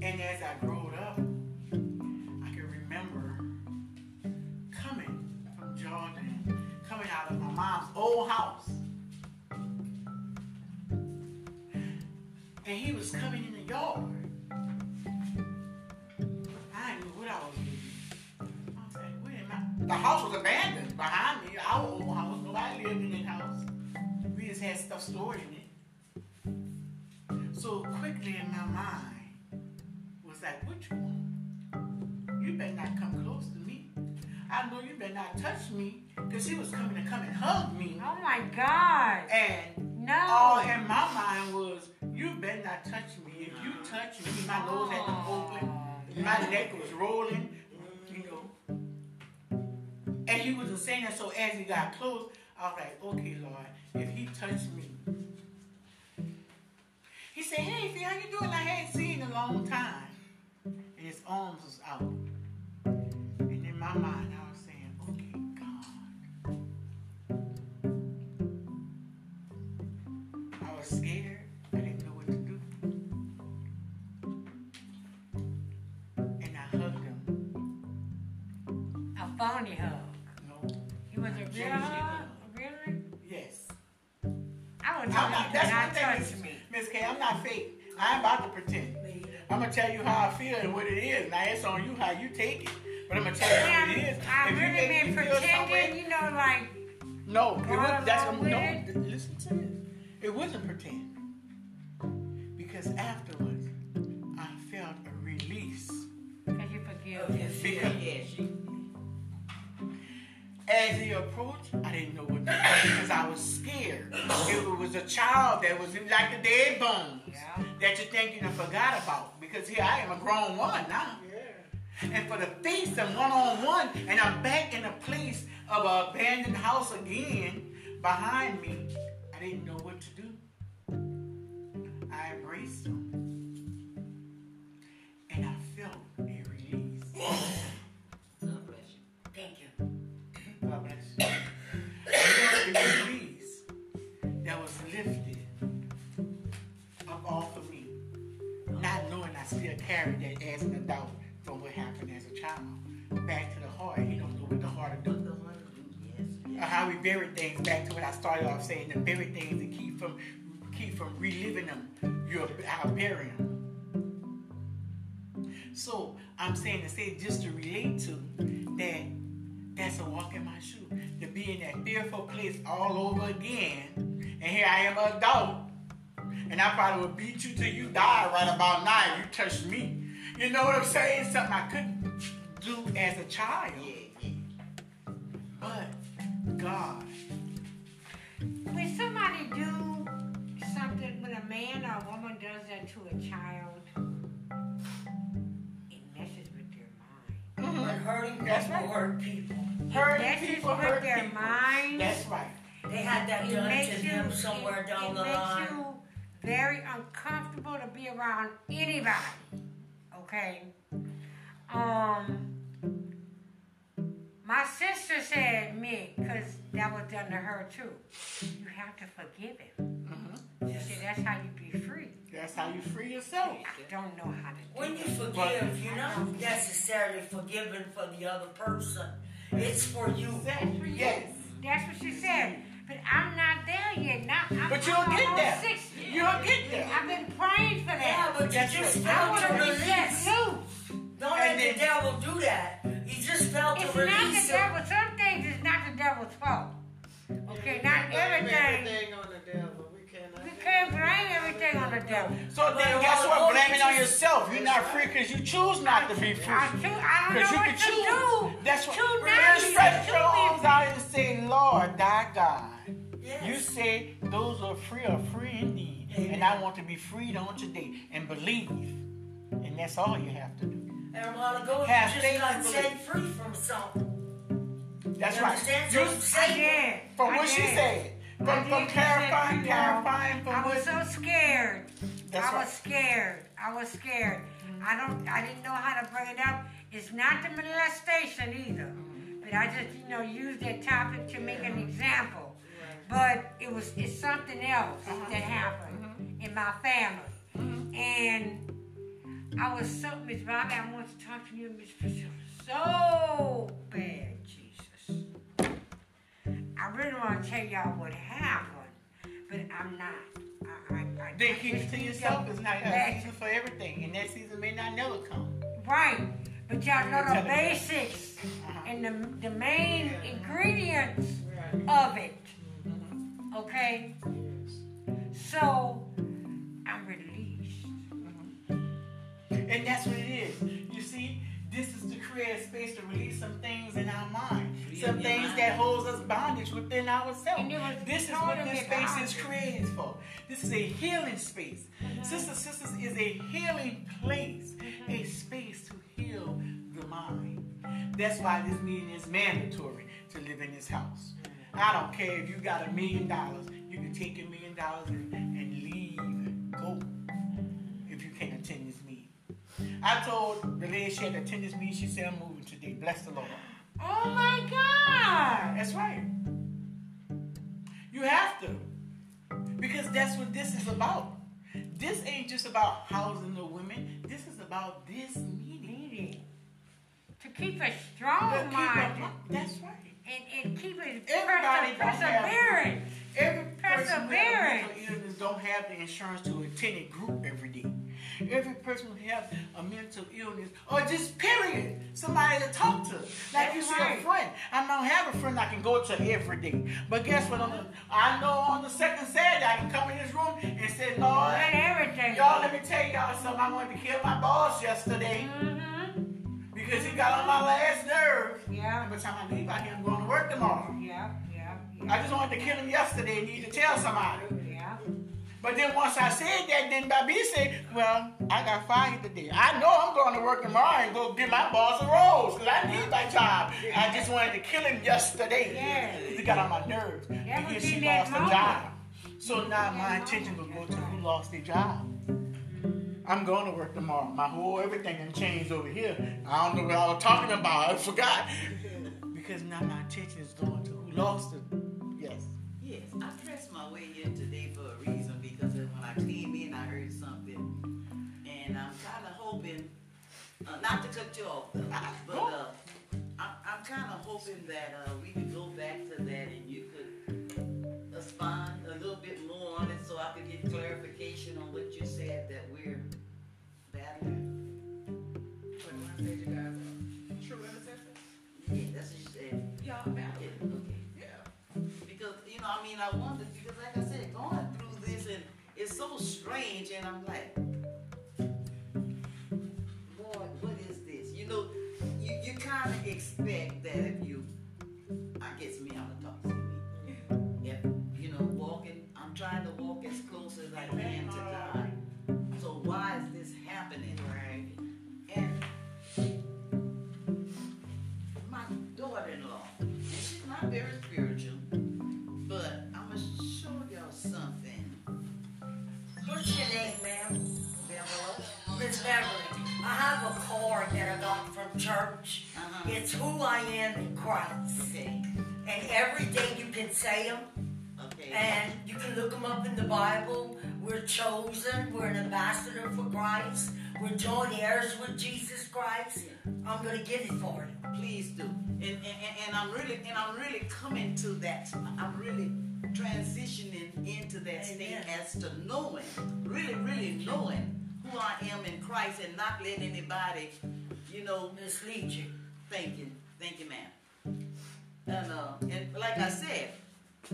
S1: And as I grew out of my mom's old house. And he was coming in the yard. I know what I was doing. I was like. The house was abandoned behind me. Our old house. Nobody lived in that house. We just had stuff stored in it. So quickly in my mind was like, you want? You better not come close to me. I know you better not touch me. Because he was coming to come and hug me.
S2: Oh my God.
S1: And
S2: No.
S1: all in my mind was, you better not touch me. If you touch me, my nose had to open. My neck was rolling, you know. And he wasn't saying that, so as he got close, I was like, okay, Lord, if he touched me. He said, hey, Fee, how you doing? I hadn't seen in a long time. And his arms was out. And in my mind,
S2: A phony hug.
S1: No.
S2: It was a real
S1: Genuine
S2: hug?
S1: hug.
S2: Really?
S1: Yes.
S2: I would
S1: I'm
S2: tell
S1: not,
S2: you
S1: that's
S2: not
S1: one thing,
S2: touch
S1: Miss,
S2: me.
S1: Miss K. I'm not fake. I ain't about to pretend. I'm gonna tell you how I feel and what it is. Now it's on you how you take it. But I'm gonna tell you
S2: Yeah,
S1: what it is.
S2: I've
S1: If
S2: really
S1: make
S2: been
S1: me feel some
S2: pretending, you know, like,
S1: No, it
S2: Going
S1: was, that's
S2: along
S1: no.
S2: with
S1: Listen to this. It wasn't pretend. Because afterwards, I felt a release.
S2: because you forgive
S3: Of
S2: me.
S3: his fear. Yeah, she.
S1: As he approached, I didn't know what to do because I was scared. It was a child that was like the dead bones
S2: Yeah.
S1: that you think you forgot about. Because here I am a grown one now. And for the feast and one on one, and I'm back in a place of an abandoned house again behind me, I didn't know what to do. I embraced him. Still carried that as an adult from what happened as a child. Back to the heart. You don't know what the heart do. Or how we bury things back to what I started off saying, the bury things and keep from keep from reliving them. You're I'll bury them. So I'm saying to say just to relate to that that's a walk in my shoe. To be in that fearful place all over again. And here I am adult. And I probably would beat you till you die right about now if you touched me. You know what I'm saying? Something I couldn't do as a child. But God.
S2: When somebody do something, when a man or a woman does that to a child, it messes with their mind. Mm-hmm.
S3: But hurting
S1: That's
S3: people
S1: right.
S3: hurt people.
S1: Hurting
S2: messes
S1: people
S2: with
S1: hurt
S2: their
S1: people.
S2: minds.
S1: That's right.
S3: They had that
S2: It
S3: done to
S2: makes you
S3: them somewhere
S2: it,
S3: down
S2: it
S3: the
S2: makes
S3: line.
S2: You very uncomfortable to be around anybody. Okay. Um. My sister said me, because that was done to her too. You have to forgive him.
S1: Mhm.
S2: She said that's how you be free.
S1: That's how you free yourself.
S2: I don't know how to do
S3: When you
S2: it.
S3: forgive, you're not necessarily forgiving for the other person. It's for you.
S2: That's for you.
S1: Yes.
S2: That's what she said. But I'm not there yet. Now, I'm,
S1: But you'll
S2: I'm
S1: get
S2: almost
S1: there.
S2: 60.
S1: You'll get there.
S2: I've been praying for
S3: Yeah,
S2: that.
S3: but you just.
S2: I
S3: felt
S2: want
S3: to
S2: to be
S3: release.
S2: loose.
S3: Don't let
S1: And
S3: the devil do that. You just felt to release.
S2: It's
S3: to
S2: not the
S3: release it.
S2: devil. Some things is not the devil's fault. Okay, not everything.
S6: Everything on the devil. We cannot.
S2: We can't blame everything on the devil.
S1: So then
S3: a
S1: guess what?
S3: ago,
S1: Blame it on yourself. You're not free because you choose not to be free.
S2: I, choo- I don't
S1: Because
S2: know
S1: you
S2: what
S1: can
S2: to
S1: choose.
S2: do.
S1: That's what.
S2: Choose not
S1: you
S2: to
S1: stretch your
S2: choose
S1: arms out and say, Lord, thy God.
S3: Yes.
S1: You say those are free are free indeed.
S3: Amen.
S1: And I want to be freed on today and believe And that's all you have to do.
S3: And a while ago,
S1: Have
S3: you just got set free from something.
S1: That's
S3: You
S1: right. You-
S3: So
S2: I
S3: say
S2: did.
S1: from
S2: I
S1: what she said. From, from clarifying, clarifying from
S2: I was so scared.
S1: That's
S2: I
S1: right.
S2: was scared. I was scared. I don't. I didn't know how to bring it up. It's not the molestation either, mm-hmm. but I just you know used that topic to make an example. But it was it's something else uh-huh. that happened mm-hmm. in my family, mm-hmm. and I was so Miss Bobbie. I want to talk to you, Miss Priscilla, so bad, Jesus. I really want to tell y'all what happened, but I'm not. I, I, I,
S1: Then keep it to yourself. It's not a season for everything, and that season may not never come.
S2: Right, but y'all know the basics
S1: Uh-huh.
S2: and the, the main ingredients of it. Okay? So, I'm released. Mm-hmm.
S1: And that's what it is. You see, this is to create a space to release some things in our mind.
S5: Free
S1: Some things
S5: mind.
S1: that holds us bondage within ourselves.
S2: And it was
S1: This is what this space is
S2: bondage.
S1: created for. This is a healing space.
S2: Mm-hmm.
S1: Sisters, sisters is a healing place. Mm-hmm. A space to heal the mind. That's why this meeting is mandatory to live in this house. Mm-hmm. I don't care if you got a million dollars, you can take your million dollars and, and leave and go if you can't attend this meeting. I told the lady she had to attend this meeting, she said, I'm moving today. Bless the Lord.
S2: Oh my God!
S1: That's right. You have to. Because that's what this is about. This ain't just about housing the women. This is about this meeting.
S2: Meeting. To keep a strong mind
S1: That's right.
S2: And, and keep it
S1: Everybody
S2: perse-
S1: don't have-
S2: perseverance.
S1: Every person who has
S2: Perseverance.
S1: mental illness don't have the insurance to attend a group every day. Every person who has a mental illness, or just period, somebody to talk to. Like you see
S2: right.
S1: a friend. I don't have a friend I can go to every day. But guess what? The, I know on the second Saturday I can come in this room and say, Lord,
S2: everything.
S1: y'all, let me tell y'all something. I wanted to kill my boss yesterday
S2: Mm-hmm.
S1: Because he got on my last nerve.
S2: Yeah,
S1: by the time I leave out here, I'm going to work tomorrow.
S2: yeah, yeah,
S1: I just wanted to kill him yesterday and need to tell somebody.
S2: Yeah.
S1: But then once I said that, then Bobbie said, Well, I got fired today. I know I'm going to work tomorrow and go get my boss a rose because I need my job. I just wanted to kill him yesterday.
S2: Yeah.
S1: He got on my nerves. And
S2: was
S1: she lost her job. So now my intention was go to who lost their job. I'm going to work tomorrow. My whole everything done changed over here. I don't know what I was talking about. I forgot. Because now my attention is going to who lost it. Yes.
S5: Yes, I pressed my way in today for a reason because when I came in, I heard something, and I'm kind of hoping, uh, not to cut you off, though, but uh, I'm, I'm kind of hoping that uh, we could go back to that and you could respond a little bit more on it so I could get clarification on what so strange and I'm like, Lord, what is this? You know, you, you kind of expect that if you, I guess me, I'm gonna talk to me. If, you know, walking, I'm trying to walk as close as I can to God. So why is this
S3: What's your name, ma'am?
S5: Beverly.
S3: Miss Beverly. I have a card that I got from church.
S5: Uh-huh.
S3: It's who I am in Christ.
S5: Okay.
S3: And every day you can say them,
S5: Okay.
S3: and you can look them up in the Bible. We're chosen. We're an ambassador for Christ. We're joint heirs with Jesus Christ. I'm gonna get it for you.
S5: Please do. And, and, and, I'm really and I'm really coming to that. I'm really transitioning as to knowing, really, really knowing who I am in Christ and not letting anybody, you know,
S3: Mislead you.
S5: Thank you, thank you, ma'am. And uh, and like I said,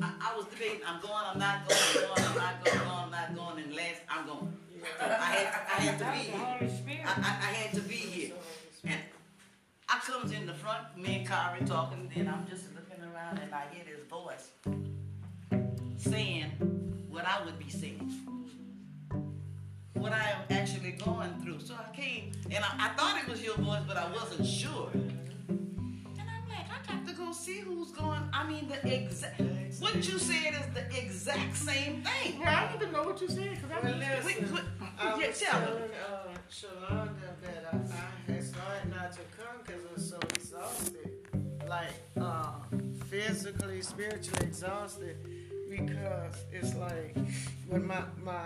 S5: I, I was debating. I'm going. I'm not going. I'm going. I'm not going. I'm not going. And last, I'm going. I had I had to be here. I, I, I had to be here. And I comes in the front, me and Kari talking, and I'm just looking around and I hear this voice saying what I would be saying. What I am actually actually going through. So I came, and I, I thought it was your voice, but I wasn't sure. And I'm like, I got to go see who's going. I mean, the exact. What you said is the exact same thing.
S1: Yeah, I need to know what you said because I
S7: Well,
S1: didn't
S5: Wait, wait,
S7: I
S5: yeah,
S7: was
S5: tell me.
S7: telling uh, Shalonda that I, I had started not to come because I was so exhausted, like uh, physically, spiritually exhausted, because it's like when my my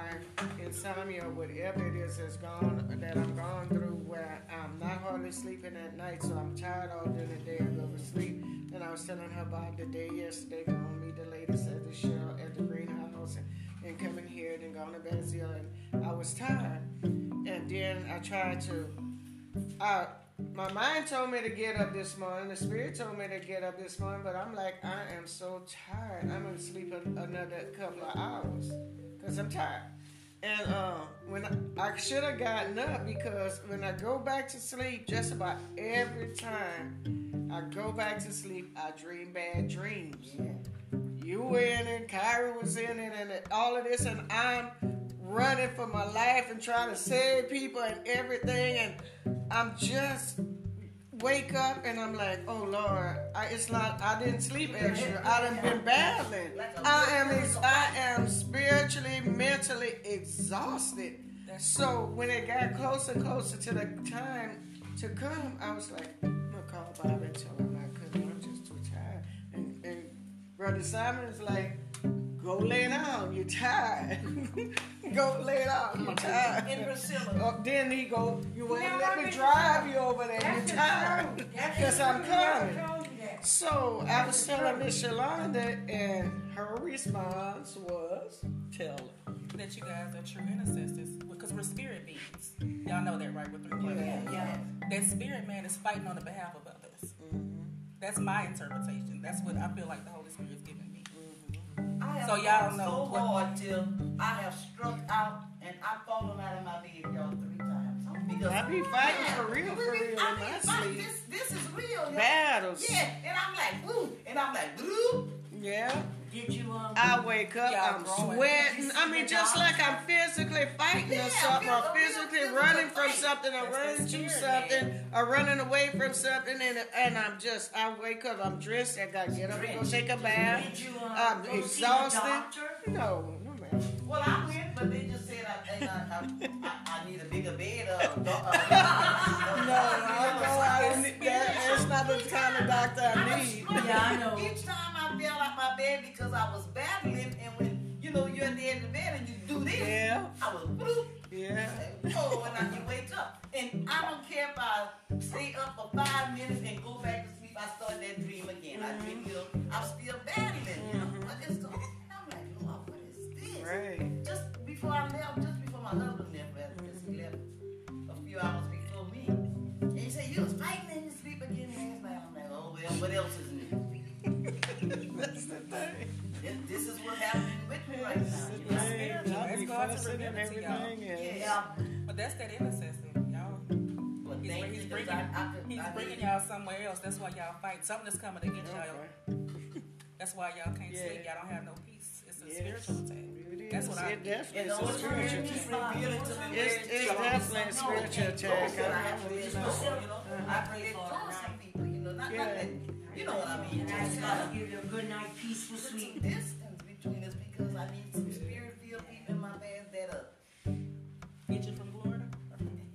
S7: insomnia, or whatever it is, has gone that I'm going through, where I'm not hardly sleeping at night, so I'm tired all during the day. I go to sleep, and I was telling her about the day yesterday, going to meet the ladies at the show at the greenhouse, and, and coming here, and then going to Bethesda, and I was tired, and then I tried to. I, my mind told me to get up this morning. The spirit told me to get up this morning, but I'm like, I am so tired. I'm gonna sleep another couple of hours because I'm tired. And uh, when I, I should have gotten up because when I go back to sleep, just about every time I go back to sleep, I dream bad dreams. You were in it, Kyra was in it, and all of this, and I'm running for my life and trying to save people and everything, and I'm just wake up and I'm like, oh Lord, I, it's not. I didn't sleep extra. I done been battling. I am. I am spiritually, mentally exhausted. So when it got closer and closer to the time to come, I was like, I'm gonna call Bob and tell him I couldn't. I'm just too tired. And, and Brother Simon is like, go lay down. You're tired. go lay down. You're tired.
S5: In Priscilla,
S7: Oh, then he go, you won't
S2: know
S7: let me
S2: Mr.
S7: drive you over there.
S2: That's
S7: You're
S2: the
S7: tired.
S2: truth. That's
S7: Because I'm
S2: truth.
S7: Coming.
S2: told you.
S7: So I was telling Miss Shalonda, and her response was, tell her.
S4: that you guys are true intercessors because we're spirit beings. Y'all know that, right? We're three point
S7: Yeah.
S2: Yeah.
S4: That spirit man is fighting on the behalf of others.
S7: Mm-hmm.
S4: That's my interpretation. That's what I feel like the Holy Spirit is giving me.
S5: I have
S4: So y'all
S5: fought
S4: know
S5: so
S4: what-
S5: hard till I have struck out and I've fallen out of my bed, y'all, three times. Because
S7: I be fighting for real, for real
S5: I
S7: in
S5: mean,
S7: my
S5: fight-
S7: sleep.
S5: This, this is real, y'all.
S7: Battles.
S5: Yeah, and I'm like, woo, and I'm like, woo.
S7: Yeah.
S3: Did you um?
S7: I wake up, I'm sweating. I mean, just like I'm physically fighting or something, or physically running from something, or running to something, or running away from something, and and I'm just, I wake up, I'm dressed, I gotta get up and go take a bath.
S3: You um?
S7: I'm exhausted. No, no, man.
S5: Well, I went, but they just said I, I, I, I, I need a bigger bed. Uh, uh,
S7: No, I know I don't need that. That's not the kind of doctor I need.
S3: Yeah, I know.
S5: Each time I fell out my bed because I was battling, and when you know you're at the edge of the bed and you do this,
S7: Yeah,
S5: I was bloop.
S7: yeah.
S5: Oh, and I can wake up. And I don't care if I stay up for five minutes and go back to sleep. I start that dream again. I dream, mm-hmm. you know, I'm still battling. Mm-hmm. You know, what is going on? And I'm like, Lord, what is this?
S7: Right.
S5: Just before I left, just before my husband left, rather, just left a few hours well, what else is new?
S7: That's the thing.
S5: This, this is what happening with me right
S7: That's
S5: now. you know?
S7: thing.
S4: spiritual.
S7: I be
S4: That's God's
S7: fussing and
S4: revealing y'all.
S7: everything.
S5: Yeah.
S4: But that's that intercessor, y'all.
S5: But
S4: He's, he's bringing,
S5: I, I could,
S4: he's
S5: I
S4: bringing y'all somewhere else. That's why y'all fight. Something is coming against y'all. That's why y'all can't
S7: Yeah.
S4: sleep. Y'all don't have no peace. It's a
S7: Yes.
S4: spiritual attack. That's
S7: is.
S4: what I-
S7: It definitely
S5: And
S7: is a spiritual attack.
S5: keeps revealing to me
S7: It's, it's definitely a spiritual attack.
S5: Those that I have to
S7: I-
S5: let go. I pray for some people, you know, not, not
S7: Yeah.
S5: that, you know what I mean.
S3: And ask
S5: Just
S3: gotta give you a good night, peaceful
S5: of put some
S3: sleep.
S5: distance between us because I need some spirit-filled people in my past that are,
S4: Get you from Florida?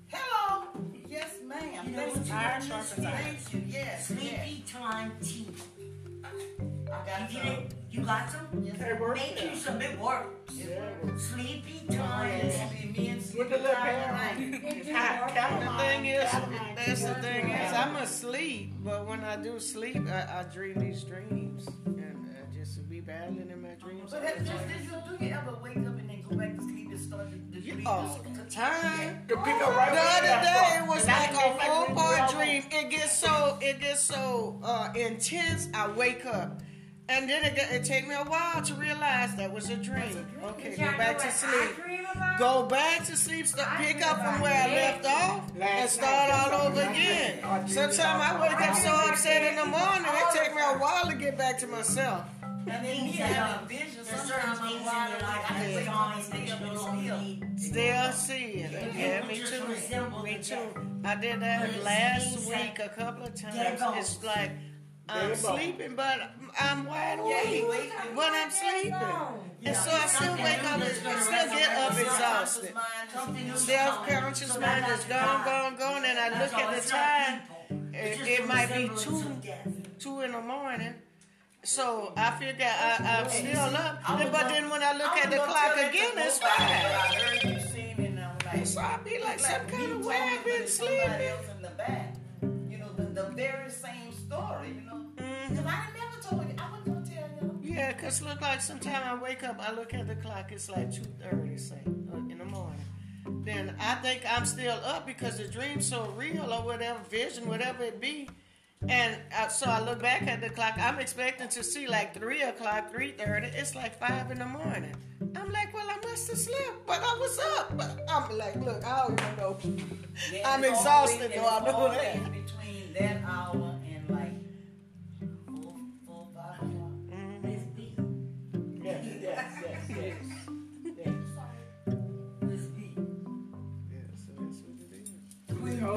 S5: hello, yes ma'am,
S3: You know
S5: thank
S3: what
S5: you.
S4: Iron sharpens iron.
S5: Thank you, yes, yes.
S3: Sleepy time tea.
S5: Uh, I got
S3: You
S5: some.
S3: it? You got some?
S5: Yes,
S1: Hey, work
S3: Make you some. It works.
S7: Yeah.
S3: Sleepy
S5: Oh,
S3: time.
S5: it's gonna be me and
S1: With the
S5: Sleepy
S1: little
S5: time
S1: bell.
S5: tonight.
S7: The thing is, that's the thing is, I'm asleep, but when I do sleep, I, I dream these dreams, and I just be battling in my dreams.
S5: But have, just, did do you ever wake up and then go back to sleep and start the, the dream?
S7: All the time.
S1: To pick up right
S7: The other day it was
S1: And
S7: like a
S1: four-part
S7: dream. It gets so it gets so uh, intense. I wake up, and then it, get- it take me a while to realize that was a dream. Okay, go back to sleep. Go back to sleep. Start, pick up from where I left off and start all over again. Sometimes I wake up so upset in the morning. It take me a while to get back to myself.
S5: And then you
S3: have a
S5: vision.
S3: are-
S5: visions,
S3: There's
S5: sometimes
S3: certain things
S5: I'm
S3: in your life
S5: I
S3: that
S5: can wake
S3: are
S5: up and
S3: signs
S5: stay
S3: that
S5: up
S3: you
S5: and
S3: no longer
S5: still.
S3: need.
S7: Still seeing it. Yeah, me
S3: Just
S7: too.
S3: resemble
S7: Me too. I did that last week a couple of times. It's like I'm sleeping, but I'm wide awake
S5: wakes
S7: when I'm sleeping. And so I still wake up and still get up exhausted. Self-conscious mind is gone, gone, gone, and I look at the time.
S3: people.
S7: It, it might be two, two in the morning. So I figure I, I'm still up. But then when I look at the clock
S5: tell that to
S7: again, it's
S5: nobody,
S7: fine.
S5: I heard you sing like,
S7: So I be like some kind of way I've been sleeping.
S5: else in the back. You know, the, the very same story,
S7: Yeah, cause look like sometime I wake up, I look at the clock, it's like two thirty, say, uh, in the morning. Then I think I'm still up because the dream's so real or whatever, vision, whatever it be. And I, so I look back at the clock. I'm expecting to see like three o'clock, three thirty. It's like five in the morning. I'm like, well, I must have slept, but I was up. But I'm like, look, I don't even know.
S5: Yeah,
S7: I'm exhausted
S5: always-
S7: though. I know that.
S5: between that hour and like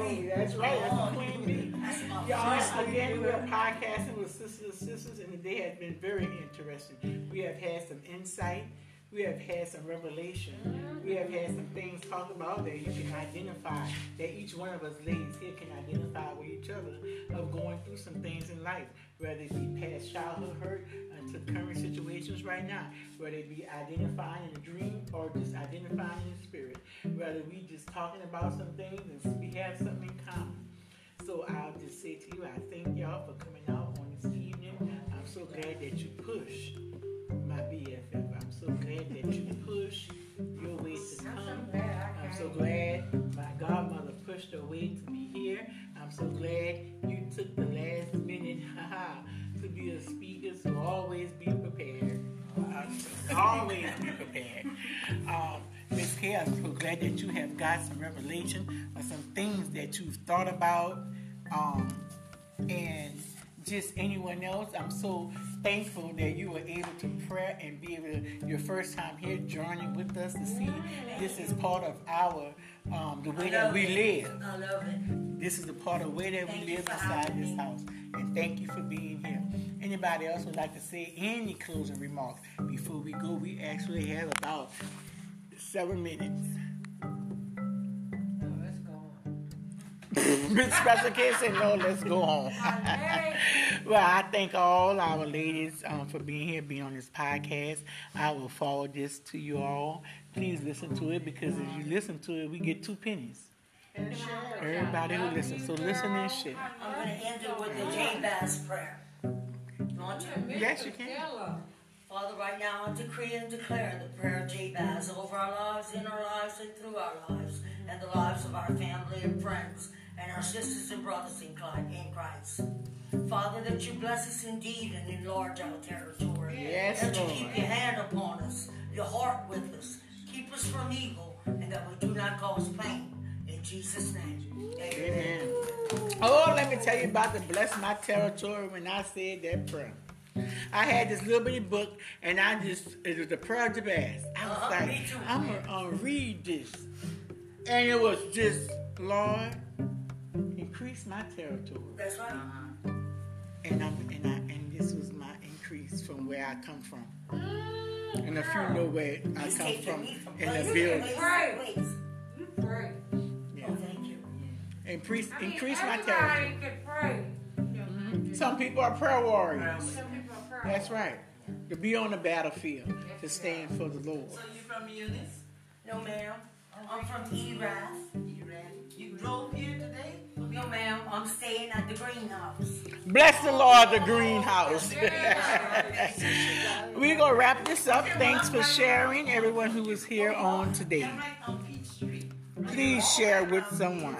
S3: Queen
S1: Oh, that's right. That's the queen bee. Y'all, again, we are podcasting with sisters and sisters, and the day has been very interesting. We have had some insight. We have had some revelation. We have had some things talked about that you can identify, that each one of us ladies here can identify with each other of going through some things in life, whether it be past childhood hurt uh, into current situations right now, whether it be identifying in a dream or just identifying in the spirit, whether we just talking about some things and we have something in common. So I'll just say to you, I thank y'all for coming out on this evening. I'm so glad that you push my BFF. I'm so glad that you pushed your way to come. I'm so glad my godmother pushed her way to be here. I'm so glad you took the last minute haha, to be a speaker. So always be prepared. Uh, always be prepared. Um, Miss Kay, I'm so glad that you have got some revelation or some things that you've thought about. Um, and just anyone else, I'm so thankful that you were able to pray and be able to, your first time here joining with us to see this is part of our, um, the way that we live.
S3: I love it.
S1: This is the part of the way that
S3: Thank
S1: we live inside this
S3: me.
S1: house. And thank you for being here. Anybody else would like to say any closing remarks before we go? We actually have about seven minutes. Special K said, no, let's go home. well, I thank all our ladies um, for being here, being on this podcast. I will forward this to you all. Please listen to it because if you listen to it, we get two pennies.
S7: And.
S1: Everybody who listens. So listen and share.
S3: I'm going to end it with the Jabez prayer. You want to?
S1: Yes, you can.
S3: Father, right now I decree and declare the prayer of Jabez over our lives, in our lives, and through our lives, and the lives of our family and friends, and our sisters and brothers in Christ. Father, that you bless us indeed and enlarge our territory.
S1: Yes,
S3: that you
S1: Lord.
S3: keep your hand upon us, your heart with us. Keep us from evil, and that we do not cause pain. In Jesus' name. Amen.
S1: Amen. Oh, let me tell you about the bless my territory when I said that prayer. I had this little bitty book, and I just it was the prayer of Jabez. I was
S3: Uh-huh,
S1: like. I'm gonna uh, read this, and it was just Lord, increase my territory,
S3: That's right. Uh-huh.
S1: and I'm and I and this was my increase from where I come from. Mm, and if you know where I
S3: He's
S1: come from
S3: me from
S1: in
S3: place
S1: the
S3: to
S1: building,
S3: place
S2: Right.
S3: place.
S2: You pray.
S1: yeah.
S3: Oh, thank you.
S1: increase
S2: I mean,
S1: increase my territory.
S2: can pray. Mm-hmm.
S1: Some people are prayer warriors.
S2: Some people pray.
S1: That's right. To be on the battlefield, to stand for the Lord.
S5: So you from Eunice?
S3: No, ma'am. I'm from Erath.
S5: You ready? You drove here today?
S3: No, ma'am. I'm staying at the greenhouse.
S1: Bless the Lord, the greenhouse. We're going to wrap this up. Thanks for sharing, everyone who was here on today.
S5: Right on Peach Street.
S1: Please share with someone.